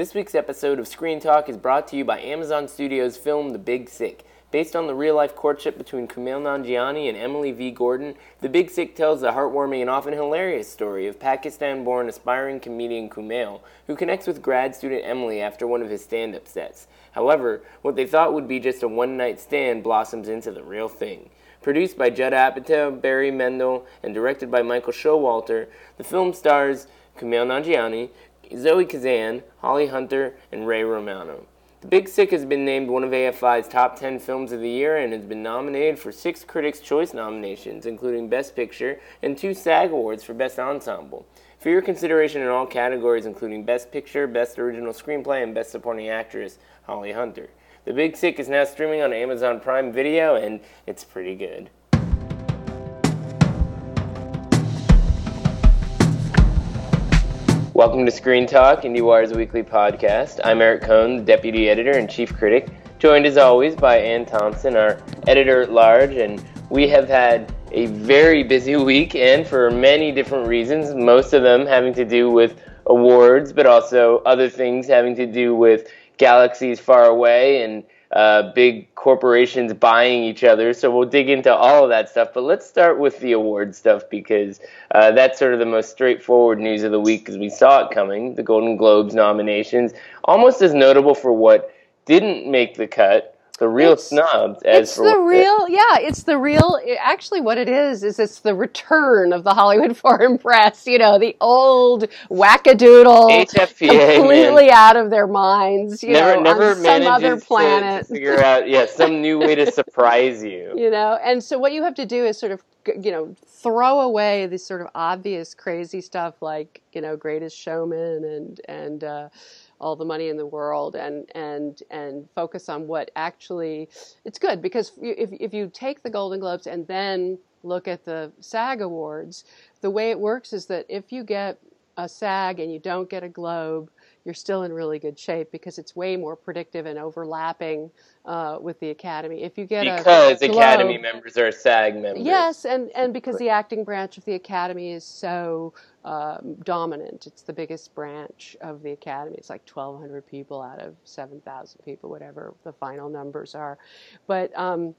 This week's episode of Screen Talk is brought to you by Amazon Studios' film The Big Sick. Based on the real life courtship between Kumail Nanjiani and Emily V. Gordon, The Big Sick tells the heartwarming and often hilarious story of Pakistan born aspiring comedian Kumail, who connects with grad student Emily after one of his stand up sets. However, what they thought would be just a one night stand blossoms into the real thing. Produced by Judd Apatow, Barry Mendel, and directed by Michael Showalter, the film stars Kumail Nanjiani, Zoe Kazan, Holly Hunter, and Ray Romano. The Big Sick has been named one of AFI's top 10 films of the year and has been nominated for six Critics' Choice nominations, including Best Picture and two SAG Awards for Best Ensemble. For your consideration in all categories, including Best Picture, Best Original Screenplay, and Best Supporting Actress, Holly Hunter. The Big Sick is now streaming on Amazon Prime Video, and it's pretty good. Welcome to Screen Talk, IndieWire's weekly podcast. I'm Eric Kohn, the deputy editor and chief critic, joined as always by Anne Thompson, our editor at large, and we have had a very busy week, and for many different reasons, most of them having to do with awards, but also other things having to do with galaxies far away and uh, big corporations buying each other. So we'll dig into all of that stuff. But let's start with the award stuff because uh, that's sort of the most straightforward news of the week because we saw it coming. The Golden Globes nominations, almost as notable for what didn't make the cut the real It's- snubs. As It's the real, yeah, it's the real. Actually, what it is is it's the return of the Hollywood Foreign Press. You know, the old wackadoodle, HFPA, completely man. out of their minds. You never, know, never on some other to- planet. To, figure out, yeah, some new way to surprise you. you know, and so what you have to do is sort of, you know, throw away this sort of obvious crazy stuff like you know, Greatest Showman and and. Uh, all the money in the world and and and focus on what actually it's good because if if you take the Golden Globes and then look at the SAG awards, the way it works is that if you get a SAG and you don't get a Globe, you're still in really good shape because it's way more predictive and overlapping uh, with the Academy. If you get Because Academy members are SAG members. Yes, and, and because the acting branch of the Academy is so um, dominant, it's the biggest branch of the Academy. It's like 1,200 people out of 7,000 people, whatever the final numbers are. But um,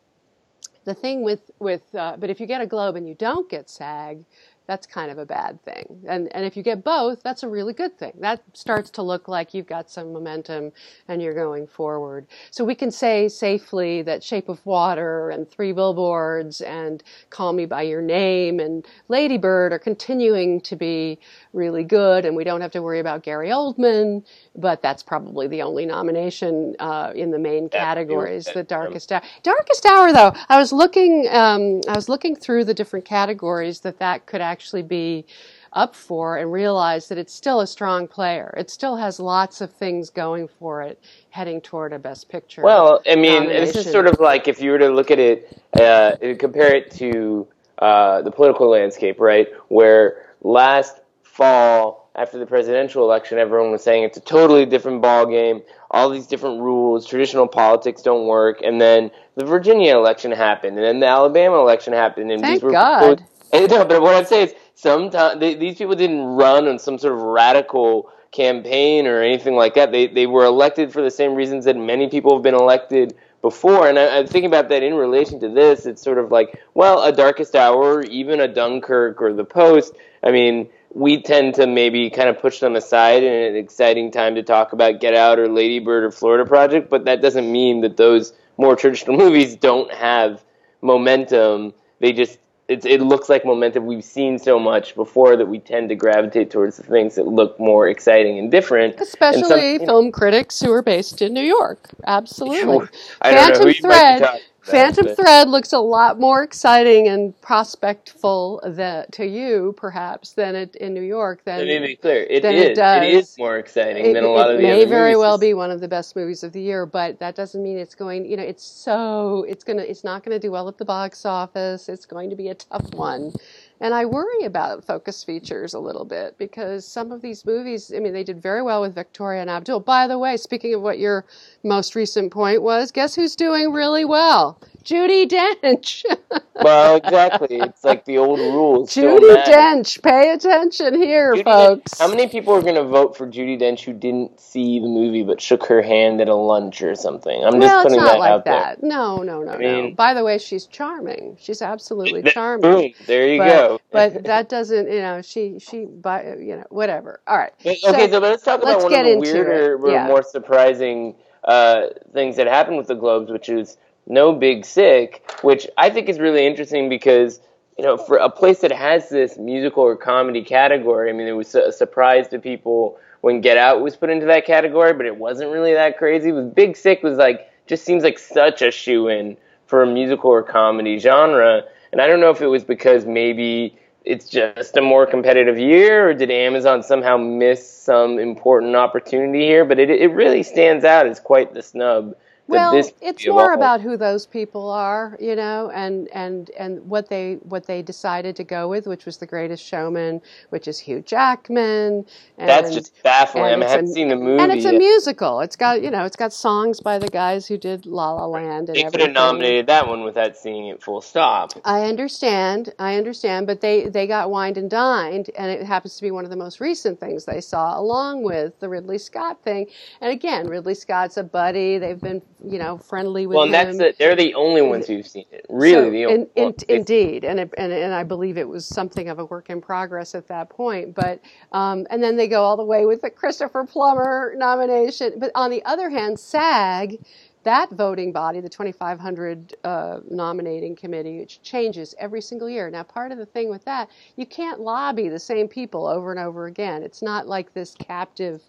the thing with with uh, but if you get a Globe and you don't get SAG, that's kind of a bad thing. And and if you get both, that's a really good thing. That starts to look like you've got some momentum and you're going forward. So we can say safely that Shape of Water and Three Billboards and Call Me by Your Name and Lady Bird are continuing to be really good, and we don't have to worry about Gary Oldman. But that's probably the only nomination uh, in the main categories. The Darkest Hour. Darkest Hour, though, I was looking. Um, I was looking through the different categories that that could actually be up for and realize that it's still a strong player. It still has lots of things going for it heading toward a best picture. Well, I mean, this is sort of like if you were to look at it, uh, compare it to uh, the political landscape, right? Where last fall, after the presidential election, everyone was saying it's a totally different ball game. All these different rules, traditional politics don't work, and then the Virginia election happened, and then the Alabama election happened, and Thank these were God. no, but what I'm saying is, sometimes they, these people didn't run on some sort of radical campaign or anything like that. They they were elected for the same reasons that many people have been elected before. And I, I'm thinking about that in relation to this. It's sort of like, well, a Darkest Hour, even a Dunkirk or The Post. I mean, we tend to maybe kind of push them aside in an exciting time to talk about Get Out or Lady Bird or Florida Project, but that doesn't mean that those more traditional movies don't have momentum. They just it, it looks like momentum we've seen so much before that we tend to gravitate towards the things that look more exciting and different. And some- Especially know, film critics who are based in New York. Absolutely. Sure. I don't know Phantom who you might be Thread. Phantom but- Thread looks a lot more exciting and prospectful the, to you, perhaps, than it in New York. Than Let me be clear. It than it does. is more exciting it, than a lot of the movies. It may very well be one of the best movies of the year, but that doesn't mean it's going. You know, it's so it's gonna it's not going to do well at the box office. It's going to be a tough one, and I worry about focus features a little bit because some of these movies. I mean, they did very well with Victoria and Abdul. By the way, speaking of what your most recent point was, guess who's doing really well? Judi Dench. well, exactly. It's like the old rules. Judi. Dench, pay attention here, Judi folks. Dench- how many people are going to vote for Judi Dench who didn't see the movie but shook her hand at a lunch or something? I'm just well, it's not that like out that. No, no, no, I no. By the way, she's charming. She's absolutely there. charming. Boom, there you but, go. but that doesn't, you know, she, she, by, you know, whatever. All right. Okay, So, so let's talk about let's one of the weirder, Yeah. more surprising uh, things that happened with the Globes, which is no Big Sick, which I think is really interesting because you know for a place that has this musical or comedy category, I mean, it was a surprise to people when Get Out was put into that category, but it wasn't really that crazy. With Big Sick was like just seems like such a shoe in for a musical or comedy genre, and I don't know if it was because maybe it's just a more competitive year, or did Amazon somehow miss some important opportunity here? But it it really stands out as quite the snub. Well, it's more about who those people are, you know, and and and what they what they decided to go with, which was The Greatest Showman, which is Hugh Jackman. And, That's just baffling. I, mean, I haven't a- seen the movie. and it's a musical. It's got mm-hmm. you know, it's got songs by the guys who did La La Land and They could everything. have nominated that one without seeing it full stop. I understand, I understand, but they they got wined and dined, and it happens to be one of the most recent things they saw, along with the Ridley Scott thing. And again, Ridley Scott's a buddy; they've been you know friendly with Well, and him. that's the, they're the only ones who've seen it. Really, So, the only in, in, ones. Indeed, and, it, and and I believe it was something of a work in progress at that point. But um, and then they go all the way with the Christopher Plummer nomination. But on the other hand, SAG, that voting body, the 2,500 uh, nominating committee, which changes every single year. Now, part of the thing with that, you can't lobby the same people over and over again. It's not like this captive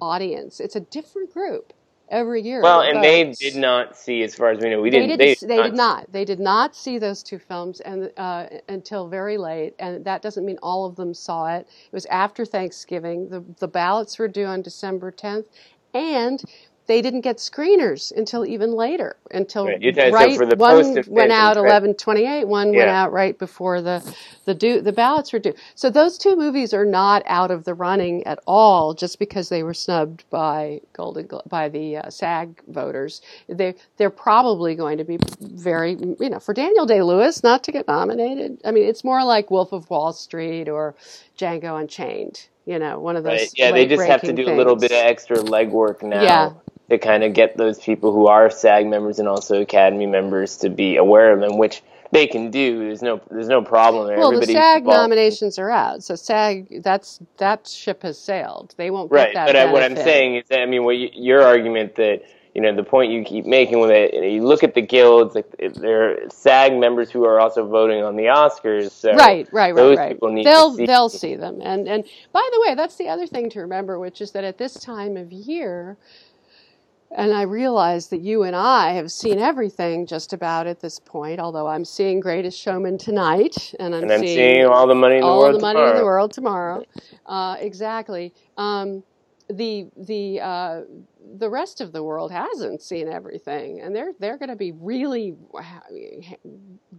audience. It's a different group every year. well, and they did not see, as far as we know, we didn't. didn't. They, They, did not. They did not see those two films, and uh, until very late. And that doesn't mean all of them saw it. It was after Thanksgiving. the The ballots were due on December tenth, and they didn't get screeners until even later. Until Right, so right the one went out eleven twenty eight. One went out right before the the due the ballots were due. So those two movies are not out of the running at all, just because they were snubbed by Golden by the uh, SAG voters. They they're probably going to be very you know for Daniel Day Lewis not to get nominated. I mean, it's more like Wolf of Wall Street or Django Unchained. You know, one of those. Right. Yeah, they just have to do late-breaking a little bit of extra legwork now Yeah. to kind of get those people who are SAG members and also Academy members to be aware of them, which they can do. There's no there's no problem there. Well, the SAG involved. nominations are out, so SAG that's that ship has sailed. They won't Right, get that. Right, but I, what I'm saying is that I mean, what you, your argument that you know the point you keep making with it, you look at the guilds, like there are SAG members who are also voting on the Oscars. So right, right, right, those right. people need they'll to see. they'll see them, and and by the way, that's the other thing to remember, which is that at this time of year, and I realize that you and I have seen everything just about at this point. Although I'm seeing Greatest Showman tonight, and I'm, and I'm seeing, seeing all the money in the all world the money tomorrow. in the world tomorrow. Uh, exactly. Um, the the uh, the rest of the world hasn't seen everything, and they're they're going to be really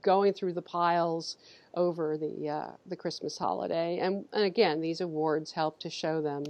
going through the piles over the uh, the Christmas holiday. And and again, these awards help to show them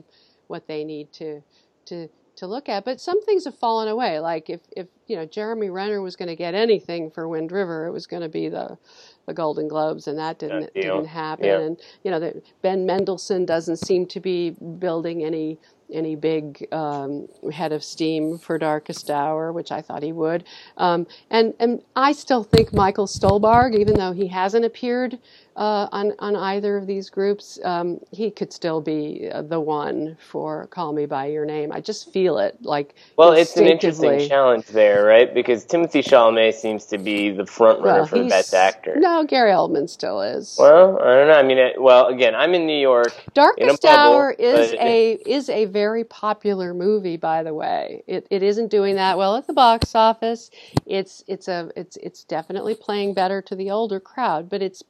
what they need to to to look at. But some things have fallen away. Like if if you know Jeremy Renner was going to get anything for Wind River, it was going to be the the Golden Globes, and that didn't deal. didn't happen. Yeah. And you know, the, Ben Mendelsohn doesn't seem to be building any any big um, head of steam for Darkest Hour, which I thought he would. Um, and and I still think Michael Stuhlbarg, even though he hasn't appeared uh, on on either of these groups, um, he could still be uh, the one for Call Me by Your Name. I just feel it like Well, it's an interesting challenge there, right? Because Timothée Chalamet seems to be the front runner Well, for Best Actor. No, Gary Oldman still is. Well, I don't know. I mean, it, well, again, I'm in New York. Darkest bubble, Hour is but- a is a very popular movie, by the way. It it isn't doing that well at the box office. It's it's a it's it's definitely playing better to the older crowd, but it's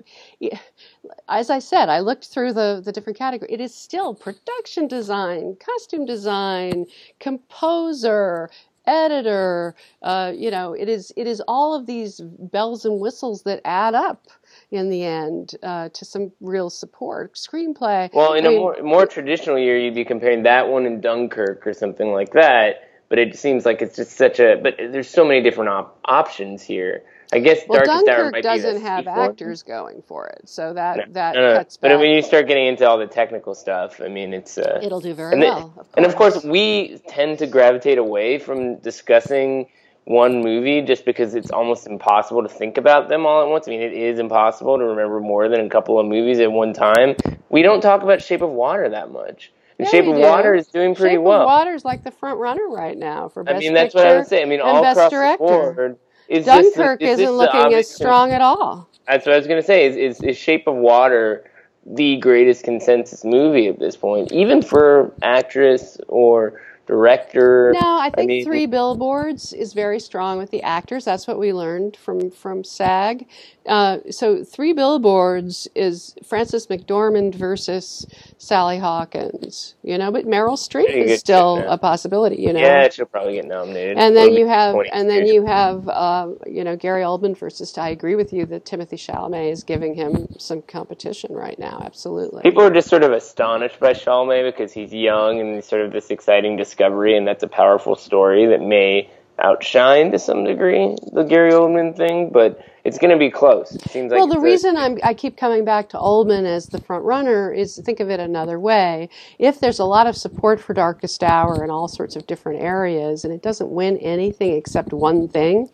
as I said, I looked through the the different categories. It is still production design, costume design, composer, editor. Uh, you know, it is it is all of these bells and whistles that add up in the end uh, to some real support. Screenplay. Well, in I a mean, more more traditional year, you'd be comparing that one in Dunkirk or something like that. But it seems like it's just such a. But there's so many different op- options here I guess well, Darkest Hour Dunkirk might doesn't be the have sweet actors going for it, so that No, that no, no. cuts back. But when you start getting into all the technical stuff, I mean, it's uh, It'll do very and, the- well. of and of course, course. we tend to gravitate away from discussing one movie just because it's almost impossible to think about them all at once. I mean, it is impossible to remember more than a couple of movies at one time. We don't talk about Shape of Water that much. And Yeah, Shape of do. Water is doing pretty Shape well. Shape of Water's like the front runner right now for best I mean, that's picture. what I would say. I mean, and all Best across Director. the board. Is Dunkirk is this isn't the looking as strong at all. That's what I was going to say. Is, is is Shape of Water the greatest consensus movie at this point, even for actress or director? No, I think mean- Three Billboards is very strong with the actors. That's what we learned from from SAG. Uh, so Three Billboards is Frances McDormand versus Sally Hawkins. You know, but Meryl Streep is still a possibility. You know. Yeah, she'll probably get nominated. and then you have and then you have uh, you know Gary Oldman versus I agree with you that Timothée Chalamet is giving him some competition right now absolutely People are just sort of astonished by Chalamet because he's young and he's sort of this exciting discovery, and that's a powerful story that may outshine to some degree the Gary Oldman thing, but it's going to be close. It seems like well the reason I'm, I keep coming back to Oldman as the front runner is think of it another way if there's a lot of support for Darkest Hour in all sorts of different areas and it doesn't win anything except one thing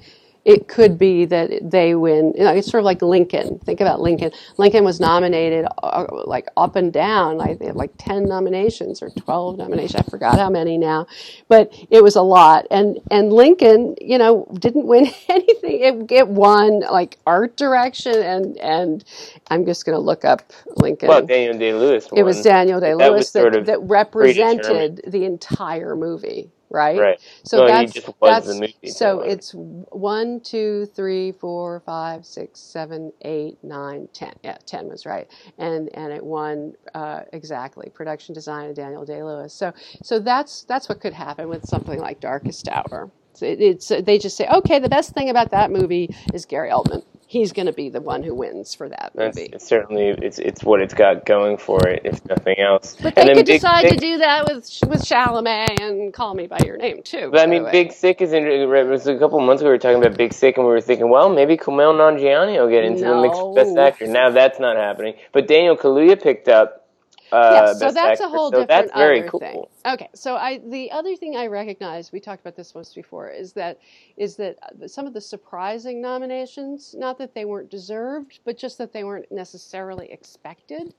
it could be that they win. You know, it's sort of like Lincoln. Think about Lincoln. Lincoln was nominated uh, like up and down. Like they had like ten nominations or twelve nominations. I forgot how many now, but it was a lot. And and Lincoln, you know, didn't win anything. It, it won like art direction and and I'm just going to look up Lincoln. well, Daniel Day Lewis. it was Daniel Day Lewis that, of that represented the entire movie. Right. Right. So that's that's the movie, so it's one, two, three, four, five, six, seven, eight, nine, ten. Yeah, ten was right, and and it won uh, exactly production design of Daniel Day Lewis. So so that's that's what could happen with something like Darkest Hour. So it, it's they just say, okay, the best thing about that movie is Gary Oldman. He's going to be the one who wins for that That's, movie. it's certainly it's it's what it's got going for it, if nothing else. But And they could Big decide to do that with with Chalamet and Call Me by Your Name too. But I mean. Uh, Big Sick is in. It was a couple months ago we were talking about Big Sick, and we were thinking, well, maybe Kumail Nanjiani will get into the mix Best Actor. Now that's not happening. But Daniel Kaluuya picked up. Uh, Yes, so that's Actor, a whole so different that's very other cool. thing. Okay, so I the other thing I recognize we talked about this once before is that is that uh, some of the surprising nominations, not that they weren't deserved, but just that they weren't necessarily expected.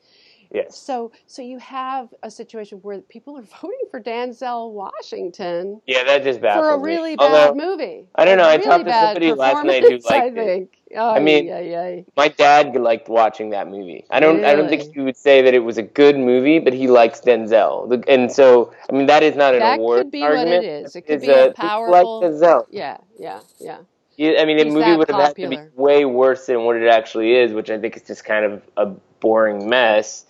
Yes. So so you have a situation where people are voting for Denzel Washington Yeah, that just baffles for a me. really Although, bad movie. I don't A know, I really talked to somebody last night who performance, I liked it. Oh, I mean, yeah, yeah. My dad liked watching that movie. I don't. I don't think he would say that it was a good movie, but he likes Denzel. And so, I mean, that is not an That award could be what it argument. It could It's be a people powerful- Like Denzel. Yeah, yeah, yeah. I mean, the He's movie would have had to be way worse than what it actually is, which I think is just kind of a boring mess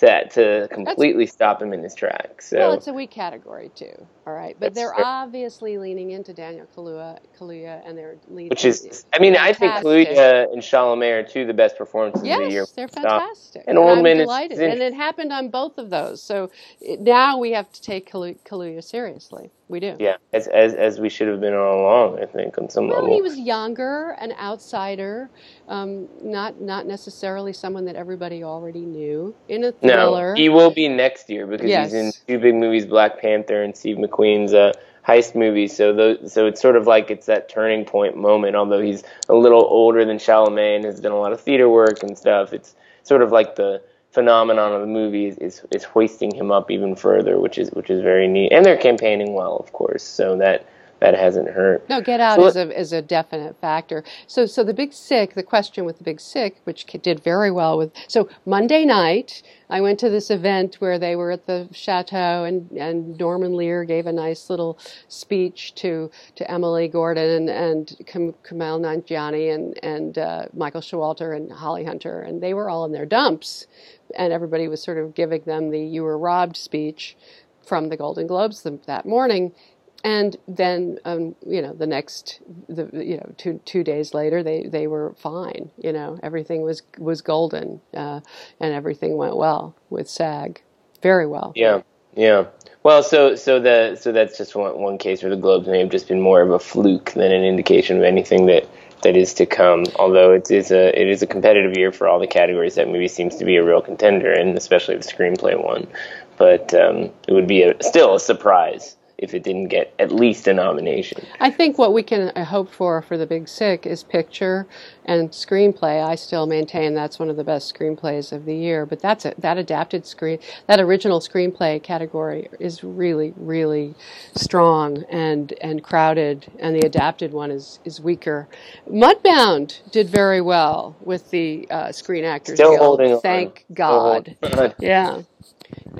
to to completely stop him in his tracks. So Well, it's a weak category too. All right, but That's they're fair. obviously leaning into Daniel Kaluuya, Kaluuya and they're leading. which is, I mean, I think. Kaluuya and Chalamet are two of the best performances of the year. Yes, they're fantastic. And I'm delighted, is and it happened on both of those. So it, now we have to take Kalu- Kaluuya seriously. We do. Yeah, as as as we should have been all along. I think on some Well, level. he was younger, an outsider, um, not not necessarily someone that everybody already knew in a thriller. No, he will be next year because Yes. he's in two big movies, Black Panther and Steve McQueen's uh, heist movie. So those, so it's sort of like it's that turning point moment. Although he's a little older than Chalamet and has done a lot of theater work and stuff, it's sort of like the phenomenon of the movie is, is, is hoisting him up even further, which is which is very neat. And they're campaigning well, of course, so that that hasn't hurt. No, Get Out So is a is a definite factor. So so the Big Sick, the question with the Big Sick, which did very well with. So Monday night, I went to this event where they were at the chateau, and and Norman Lear gave a nice little speech to to Emily Gordon and and Kam- Kamal Nanjiani and and uh, Michael Showalter and Holly Hunter, and they were all in their dumps, and everybody was sort of giving them the "You were robbed" speech from the Golden Globes th- that morning and then um, you know the next the you know two two days later they they were fine you know everything was was golden uh, and everything went well with SAG very well Yeah, yeah. Well, so so the so that's just one one case where the Globes may have just been more of a fluke than an indication of anything that that is to come. Although it is a it is a competitive year for all the categories that movie seems to be a real contender in, especially the screenplay one. But um, it would be a, still a surprise if it didn't get at least a nomination. I think what we can uh, hope for for The Big Sick is picture and screenplay. I still maintain that's one of the best screenplays of the year. But that's a, that adapted screen, that original screenplay category is really, really strong and and crowded, and the adapted one is is weaker. Mudbound did very well with the uh, Screen Actors Still Guild. holding Thank on. God. Still holding on. Yeah.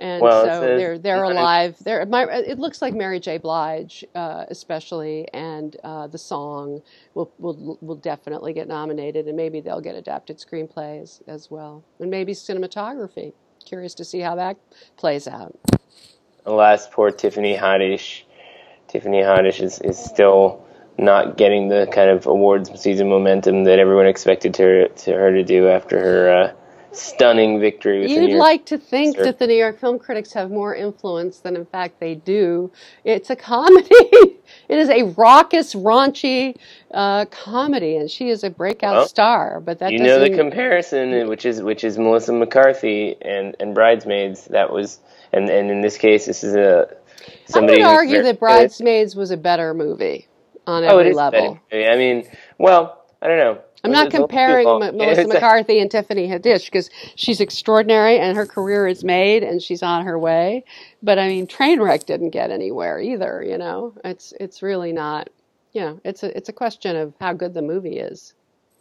And Well, so a- they're they're alive. They're my, it looks like Mary J. Blige, uh, especially, and uh, the song will will will definitely get nominated, and maybe they'll get adapted screenplays as well, and maybe cinematography. Curious to see how that plays out. Alas, poor Tiffany Haddish. Tiffany Haddish is, is still not getting the kind of awards season momentum that everyone expected her to her to do after her uh, stunning victory with the New You'd like to think that the New York film critics have more influence than, in fact, they do. It's a comedy. it is a raucous, raunchy uh, comedy, and she is a breakout Well, star. But that you know the comparison, which is which is Melissa McCarthy and, and Bridesmaids. That was and, and in this case, this is a I would argue that. Bridesmaids was a better movie on Oh, every is level. better. I mean, well, I don't know. I'm not It's a little too comparing. M- Melissa McCarthy and Tiffany Haddish because she's extraordinary and her career is made and she's on her way. But I mean, Trainwreck didn't get anywhere either. You know, it's it's really not. You know, it's a it's a question of how good the movie is.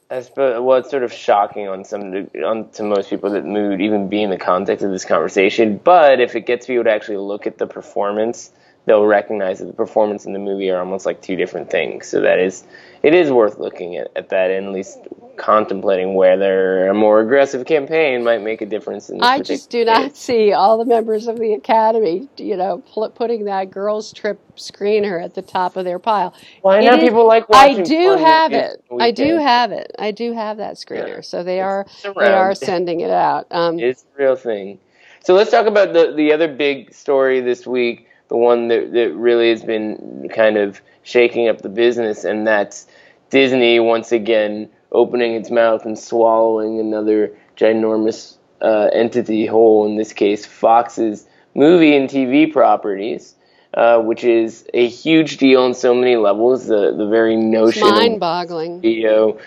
I suppose well, it's sort of shocking on some on to most people that mood even be in the context of this conversation. But if it gets people to actually look at the performance, they'll recognize that the performance and the movie are almost like two different things. So that is, it is worth looking at, at that and at least contemplating whether a more aggressive campaign might make a difference. In I just do not see all the members of the Academy, you know, pl- putting that girls' trip screener at the top of their pile. Why It not? People like watching. I do have it. I do have it. I do have that screener. Yeah. So they are It's they are sending it out. Um, It's a real thing. So let's talk about the the other big story this week, the one that that really has been kind of shaking up the business, and that's Disney once again opening its mouth and swallowing another ginormous uh, entity whole. In this case, Fox's movie and TV properties. Uh, which is a huge deal on so many levels. The the very notion of mind-boggling. video,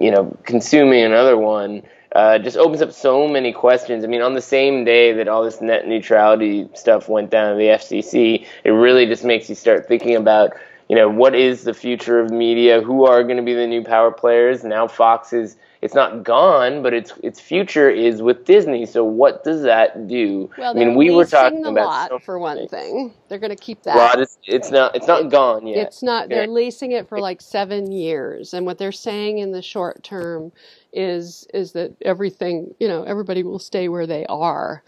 you know, consuming another one, uh, just opens up so many questions. I mean, on the same day that all this net neutrality stuff went down to the FCC, it really just makes you start thinking about, you know, what is the future of media? Who are going to be the new power players? Now Fox is. It's not gone, but its its future is with Disney. So what does that do? Well, I they're mean, we were leasing talking the about lot so for one things. thing. They're going to keep that. Well, it's, it's not it's not gone yet. It's not. They're leasing it for like seven years, and what they're saying in the short term is is that everything, you know, everybody will stay where they are,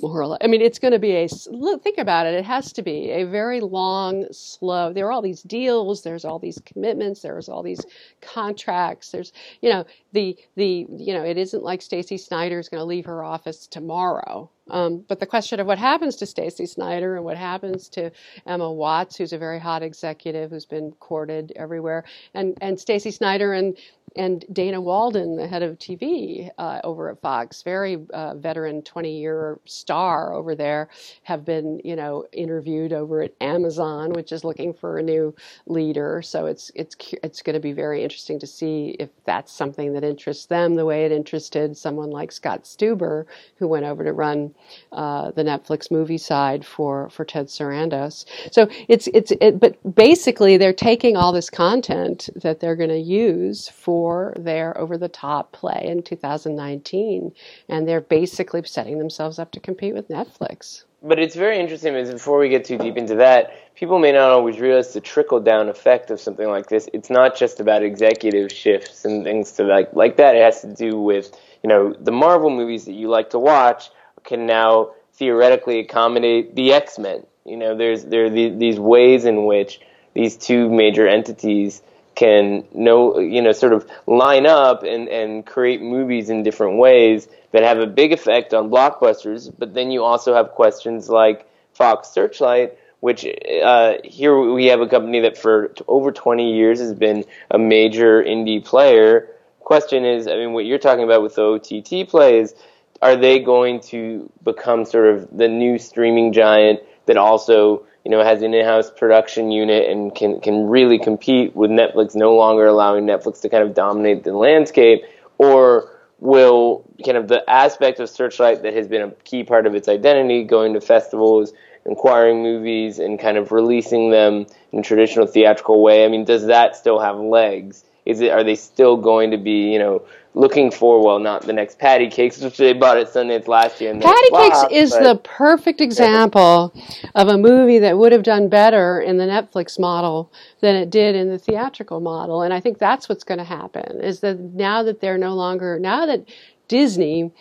more or less. I mean, it's going to be a Think about it. It has to be a very long, slow. There are all these deals. There's all these commitments. There's all these contracts. There's, you know, the the you know, it isn't like Stacey Snider is going to leave her office tomorrow. Um, but the question of what happens to Stacey Snider and what happens to Emma Watts, who's a very hot executive who's been courted everywhere, and and Stacey Snider and and Dana Walden, the head of TV uh, over at Fox, very uh, veteran, 20-year star over there, have been you know interviewed over at Amazon, which is looking for a new leader. So it's it's it's going to be very interesting to see if that's something that interests them the way it interested someone like Scott Stuber, who went over to run uh, the Netflix movie side for for Ted Sarandos. So it's it's it, but basically they're taking all this content that they're going to use for their over the top play in 2019, and they're basically setting themselves up to compete with Netflix. But it's very interesting because before we get too deep into that, people may not always realize the trickle down effect of something like this. It's not just about executive shifts and things to like like that. It has to do with you know the Marvel movies that you like to watch can now theoretically accommodate the X Men. You know, there's there are the, these ways in which these two major entities can know you know sort of line up and and create movies in different ways that have a big effect on blockbusters but then you also have questions like Fox Searchlight which uh, here we have a company that for over 20 years has been a major indie player. Question is, I mean, what you're talking about with the OTT play is, are they going to become sort of the new streaming giant that also, you know, has an in-house production unit and can can really compete with Netflix no longer allowing Netflix to kind of dominate the landscape, or will kind of the aspect of Searchlight that has been a key part of its identity, going to festivals, acquiring movies, and kind of releasing them in a traditional theatrical way. I mean, does that still have legs? Is it are they still going to be you know looking for well not the next Patti Cakes which they bought at Sundance last year. And Patti Cakes is but, the perfect example of a movie that would have done better in the Netflix model than it did in the theatrical model, and I think that's what's going to happen. Is that now that they're no longer now that Disney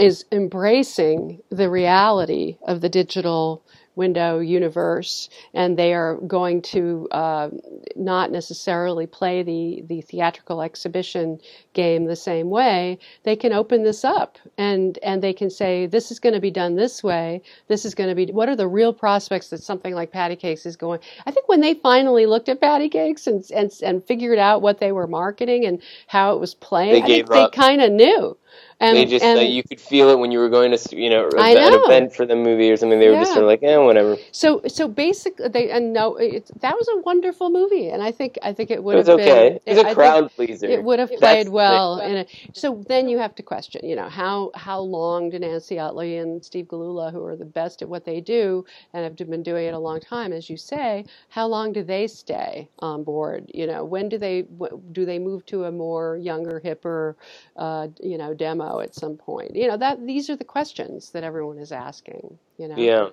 is embracing the reality of the digital window universe, and they are going to uh, not necessarily play the, the theatrical exhibition game the same way, they can open this up and, and they can say, this is going to be done this way. This is going to be, what are the real prospects that something like Patti Cakes is going? I think when they finally looked at Patti Cakes and, and, and figured out what they were marketing and how it was playing, they I think they kind of knew. And, they just and, uh, you could feel it when you were going to you know, an event for the movie or something. They were just sort of like, eh, whatever. So so basically, they and no, it, that was a wonderful movie, and I think I think it would it have okay. been. It was a crowd pleaser. It would have played well. In a, so then you have to question, you know, how how long do Nancy Utley and Steve Gilula, who are the best at what they do and have been doing it a long time, as you say, how long do they stay on board? You know, when do they do they move to a more younger, hipper, uh, you know, demo at some point? You know, that these are the questions that everyone is asking. You know. Yeah.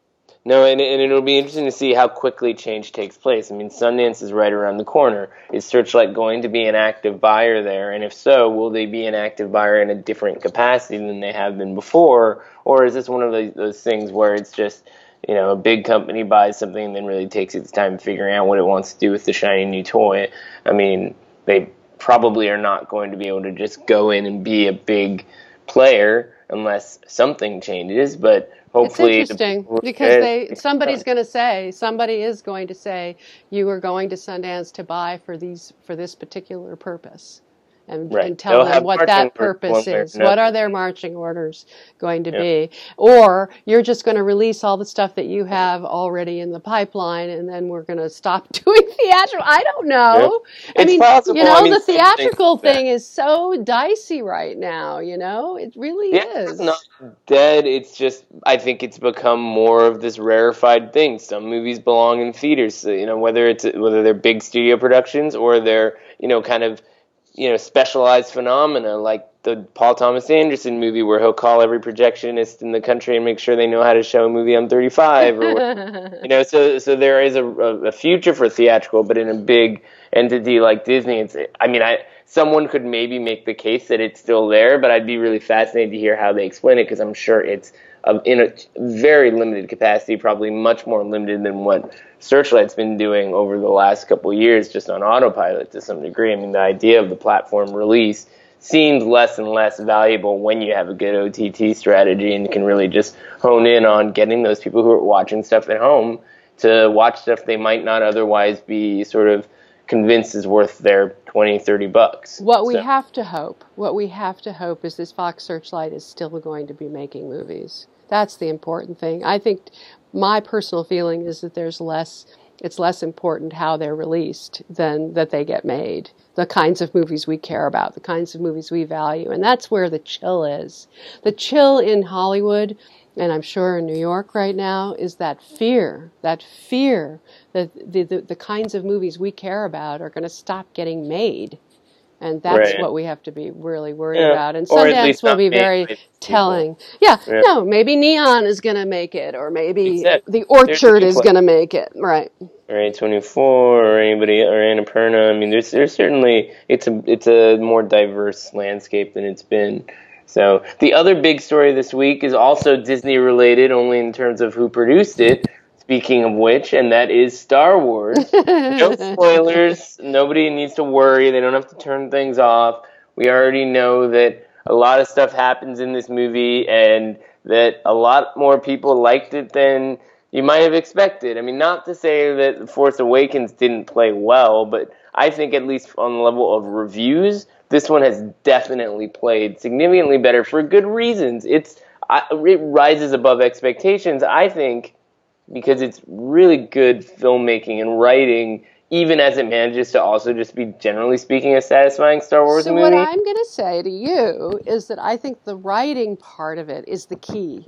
No, and, and it'll be interesting to see how quickly change takes place. I mean, Sundance is right around the corner. Is Searchlight going to be an active buyer there? And if so, will they be an active buyer in a different capacity than they have been before? Or is this one of those, those things where it's just, you know, a big company buys something and then really takes its time figuring out what it wants to do with the shiny new toy? I mean, they probably are not going to be able to just go in and be a big player unless something changes. But hopefully, it's interesting the, because they somebody's going to say somebody is going to say you are going to Sundance to buy for these for this particular purpose and, right. and tell They'll them what that purpose is. What are their marching orders going to be? Or you're just going to release all the stuff that you have already in the pipeline, and then we're going to stop doing theatrical. I don't know. I mean, possible. you know, I mean, the theatrical thing is so dicey right now. You know, it really yeah, is. It's not dead. It's just I think it's become more of this rarefied thing. Some movies belong in theaters. You know, whether it's whether they're big studio productions or they're you know kind of you know specialized phenomena like the Paul Thomas Anderson movie where he'll call every projectionist in the country and make sure they know how to show a movie on 35 or you know so so there is a, a future for theatrical but in a big entity like Disney it's I mean I someone could maybe make the case that it's still there but I'd be really fascinated to hear how they explain it because I'm sure it's um, in a very limited capacity probably much more limited than what Searchlight's been doing over the last couple of years just on autopilot to some degree. I mean, the idea of the platform release seems less and less valuable when you have a good OTT strategy and can really just hone in on getting those people who are watching stuff at home to watch stuff they might not otherwise be sort of convinced is worth their 20 30 bucks what we so. have to hope what we have to hope is this fox searchlight is still going to be making movies that's the important thing i think my personal feeling is that there's less it's less important how they're released than that they get made. The kinds of movies we care about, the kinds of movies we value, and that's where the chill is. The chill in Hollywood, and I'm sure in New York right now, is that fear, that fear that the, the, the kinds of movies we care about are going to stop getting made and that's right. what we have to be really worried yeah. about. And Sundance will be very telling. Yeah, yeah, no, maybe Neon is going to make it, or maybe exactly. the Orchard is going to make it, right? Or A24 or anybody or Annapurna. I mean, there's there's certainly it's a it's a more diverse landscape than it's been. So the other big story this week is also Disney related, only in terms of who produced it. Speaking of which, and that is Star Wars. no spoilers. Nobody needs to worry. They don't have to turn things off. We already know that a lot of stuff happens in this movie and that a lot more people liked it than you might have expected. I mean, not to say that Force Awakens didn't play well, but I think at least on the level of reviews, this one has definitely played significantly better for good reasons. It's it rises above expectations, I think, because it's really good filmmaking and writing even as it manages to also just be generally speaking a satisfying Star Wars so movie. what I'm going to say to you is that I think the writing part of it is the key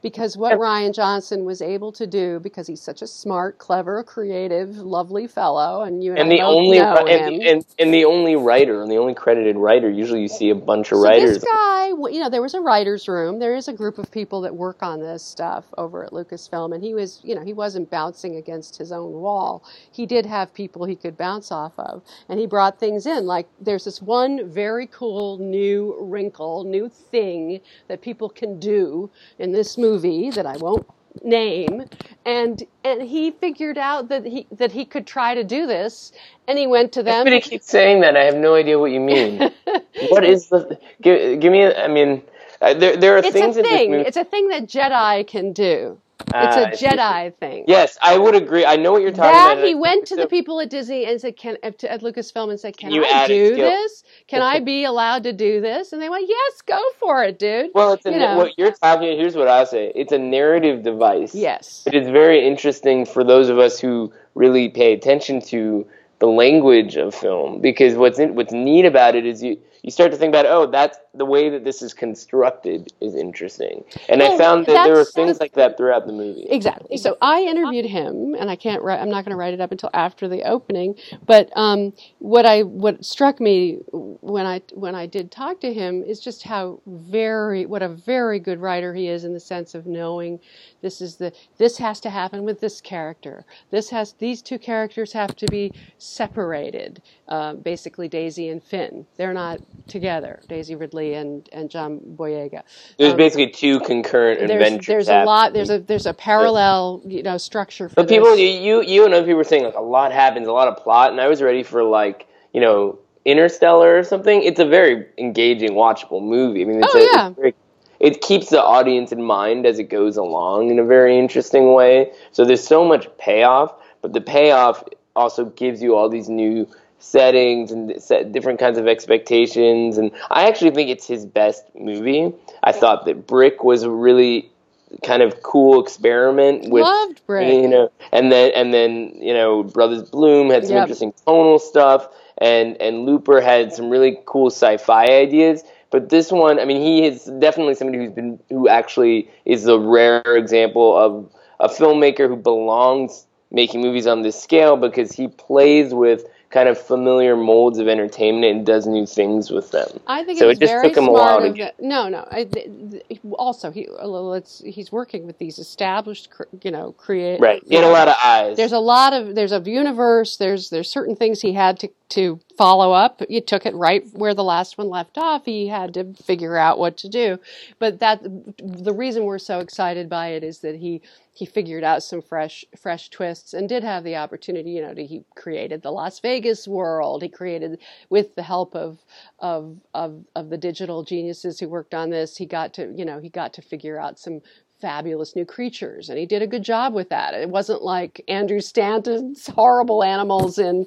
because what Rian Johnson was able to do, because he's such a smart, clever, creative, lovely fellow, and you and, and the only and, and, and the only writer and the only credited writer. Usually, you see a bunch of so writers. this guy, you know, there was a writers' room. There is a group of people that work on this stuff over at Lucasfilm, and he was, you know, he wasn't bouncing against his own wall. He did have people he could bounce off of, and he brought things in. Like there's this one very cool new wrinkle, new thing that people can do in this movie that I won't name and and he figured out that he that he could try to do this and he went to them Everybody keeps saying that. I have no idea what you mean. what is the? Give, give me. I mean, there there are it's things a in this thing movie. it's a thing that jedi can do It's a uh, jedi thing Yes, I would agree. I know what you're talking that about. he went to So- the people at Disney and said, "Can uh, at at Lucasfilm and said, can You I do this? Can I be allowed to do this?" And they went, "Yes, go for it, dude." Well, it's a, you know. what you're talking. About, here's what I say. It's a narrative device. yes, It is very interesting for those of us who really pay attention to the language of film because what's in, what's neat about it is you you start to think about oh that's the way that this is constructed is interesting and I found that there were things like that throughout the movie. Exactly. So I interviewed him, and I can't. Write, I'm not going to write it up until after the opening. But um, what I what struck me when I when I did talk to him is just how very what a very good writer he is in the sense of knowing this is the this has to happen with this character. This has these two characters have to be separated. Uh, basically, Daisy and Finn. They're not together. Daisy Ridley and and John Boyega. There's Um, basically two concurrent there's adventures. there's a lot there's a there's a parallel you know structure for But people, this. you, you you and other people were saying like a lot happens, a lot of plot, and I was ready for like you know Interstellar or something. It's a very engaging, watchable movie. I mean, it's Oh, a, yeah. it's very, it keeps the audience in mind as it goes along in a very interesting way. So there's so much payoff, but the payoff also gives you all these new settings and set different kinds of expectations. And I actually think it's his best movie. I thought that Brick was a really kind of cool experiment with loved Brick. you know and then and then you know brothers bloom had some Yep. interesting tonal stuff and and looper had some really cool sci-fi ideas but this one i mean he is definitely somebody who's been who actually is a rare example of a filmmaker who belongs making movies on this scale because he plays with kind of familiar molds of entertainment and does new things with them I think so it just very took him a while to get- no, no. I, th- th- also, he let's he's working with these established, cr- you know, create. right get a lot of eyes There's a lot of there's a universe. There's there's certain things he had to to follow up. He took it right where the last one left off. He had to figure out what to do. But that the reason we're so excited by it is that he he figured out some fresh fresh twists and did have the opportunity. You know, to, he created the Las Vegas world. He created with the help of of of of the digital geniuses who worked on this. He got to you know he got to figure out some fabulous new creatures and he did a good job with that it wasn't like andrew stanton's horrible animals in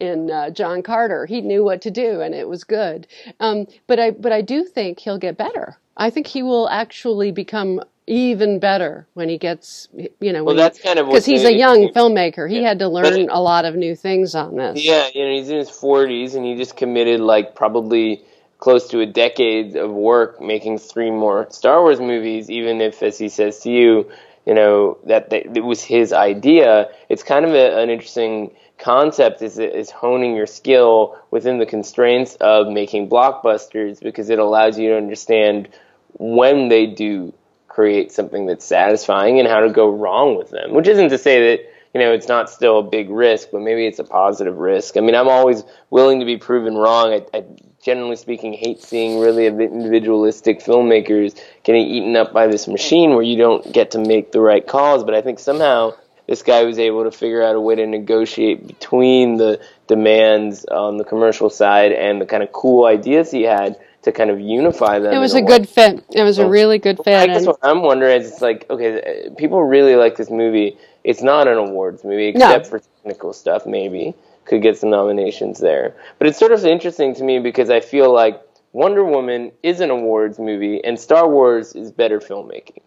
in uh, john carter. He knew what to do and it was good. Um, but i but i do think he'll get better. I think he will actually become even better when he gets you know well when that's kind of because he's a young filmmaker. He Yeah. had to learn a lot of new things on this. Yeah, you know, he's in his 40s and he just committed like probably close to a decade of work making three more Star Wars movies, even if, as he says to you, you know, that, that it was his idea. It's kind of a, an interesting concept is, is honing your skill within the constraints of making blockbusters because it allows you to understand when they do create something that's satisfying and how to go wrong with them. Which isn't to say that you know it's not still a big risk, but maybe it's a positive risk. I mean, I'm always willing to be proven wrong. I, I generally speaking hate seeing really individualistic filmmakers getting eaten up by this machine where you don't get to make the right calls. But I think somehow this guy was able to figure out a way to negotiate between the demands on the commercial side and the kind of cool ideas he had to kind of unify them. It was in a good fit. It was a really good fit. I guess what I'm wondering is, it's like, okay, uh, people really like this movie. It's not an awards movie, except for technical stuff. Maybe could get some nominations there, but it's sort of interesting to me because I feel like Wonder Woman is an awards movie, and Star Wars is better filmmaking.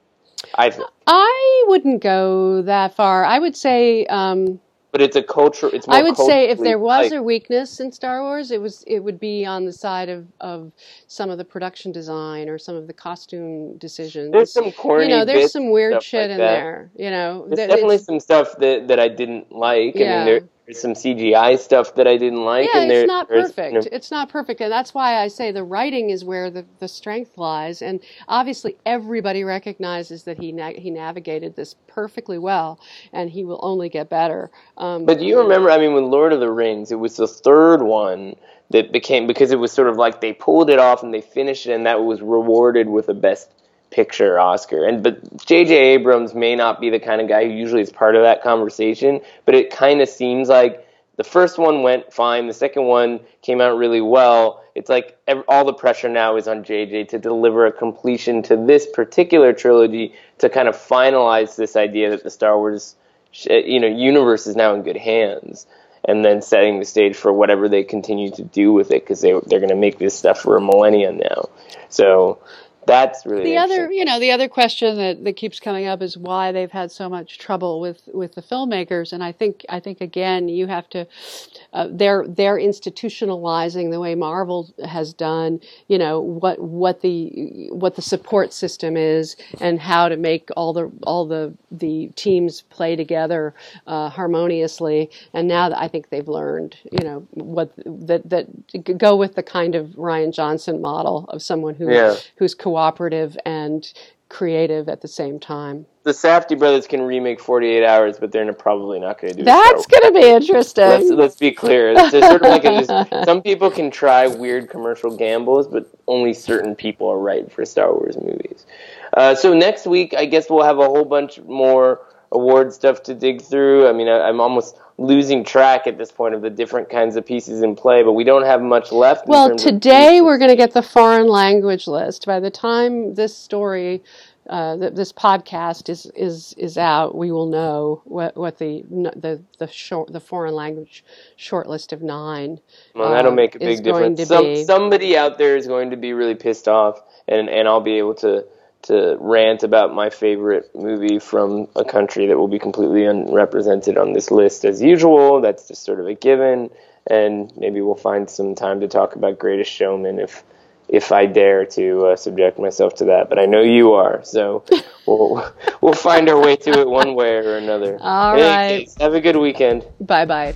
I I wouldn't go that far. I would say. Um, but it's a culture. It's more I would say if there was like- a weakness in Star Wars, it was it would be on the side of, of some of the production design or some of the costume decisions. there's some corny. you know, there's bits some weird shit like in that. there. You know, There's That- definitely some stuff that, that I didn't like. I Yeah. mean, there, there's some CGI stuff that I didn't like. yeah, and there, it's not there's, you perfect. know, It's not perfect, and that's why I say the writing is where the, the strength lies. And obviously, everybody recognizes that he na- he navigated this perfectly well, and he will only get better. Um, But do you remember? I mean, with Lord of the Rings, it was the third one that became because it was sort of like they pulled it off and they finished it, and that was rewarded with a Best Picture Oscar. And but J.J. Abrams may not be the kind of guy who usually is part of that conversation, but it kind of seems like the first one went fine, the second one came out really well. It's like ev- all the pressure now is on JJ to deliver a completion to this particular trilogy to kind of finalize this idea that the Star Wars eh, you know universe is now in good hands and then setting the stage for whatever they continue to do with it because they, they're going to make this stuff for a millennia now so that's really the other you know the other question that, that keeps coming up is why they've had so much trouble with with the filmmakers. And i think i think again you have to uh, they're they're institutionalizing the way marvel has done you know what what the what the support system is and how to make all the all the the teams play together uh, harmoniously. And now that i think they've learned you know what that that go with the kind of Rian Johnson model of someone who Yeah. who's cooperative and creative at the same time. the Safdie brothers can remake 48 hours but they're probably not going to do that. That's going to be interesting. Let's, let's be clear. Sort of like a, some people can try weird commercial gambles, but only certain people are right for Star Wars movies. Uh, so next week, I guess we'll have a whole bunch more award stuff to dig through. I mean, I, I'm almost losing track at this point of the different kinds of pieces in play, but we don't have much left. well, today we're going to get the foreign language list. By the time this story, uh, th- this podcast is, is is out, we will know what, what the the the short the foreign language short list of nine. Well, that'll um, make a big difference. Some, somebody out there is going to be really pissed off, and, and I'll be able to to rant about my favorite movie from a country that will be completely unrepresented on this list as usual. That's just sort of a given, and maybe we'll find some time to talk about Greatest Showman if if I dare to uh, subject myself to that. But I know you are, so we'll we'll find our way to it one way or another. All right. case, have a good weekend. Bye bye.